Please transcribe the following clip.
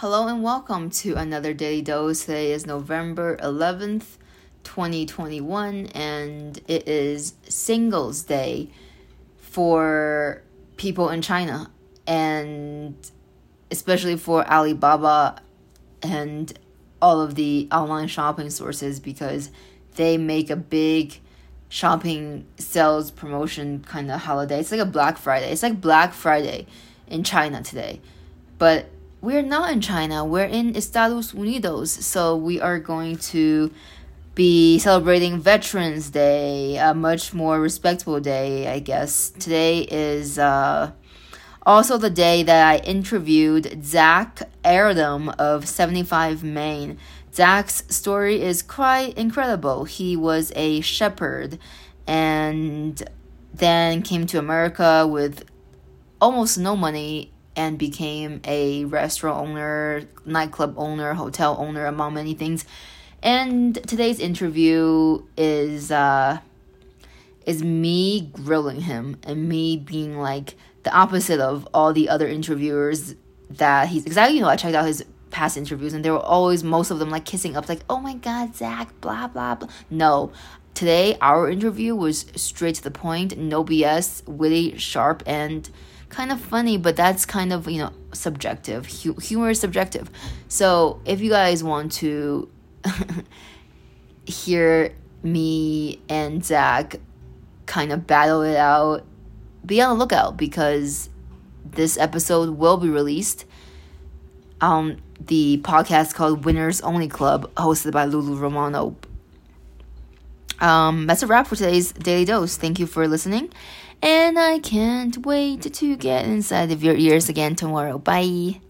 Hello and welcome to another Daily Dose. Today is November 11th, 2021, and it is Singles Day for people in China, and especially for Alibaba and all of the online shopping sources because they make a big shopping sales promotion kind of holiday. It's like a Black Friday. It's like Black Friday in China today. But we're not in China, we're in Estados Unidos. So we are going to be celebrating Veterans Day, a much more respectable day, I guess. Today is uh, also the day that I interviewed Zach Erdem of 75 Main. Zach's story is quite incredible. He was a shepherd and then came to America with almost no money and became a restaurant owner, nightclub owner, hotel owner, among many things. And today's interview is uh, is me grilling him and me being like the opposite of all the other interviewers that he's exactly you know I checked out his past interviews and they were always most of them like kissing up like oh my god Zach blah blah blah no today our interview was straight to the point no BS witty sharp and kind of funny, but that's kind of, you know, subjective. Humor is subjective. So if you guys want to hear me and Zach kind of battle it out, be on the lookout because this episode will be released. on the podcast called Winners Only Club, hosted by Lulu Romano. Um, that's a wrap for today's Daily Dose. Thank you for listening and I can't wait to get inside of your ears again tomorrow. Bye.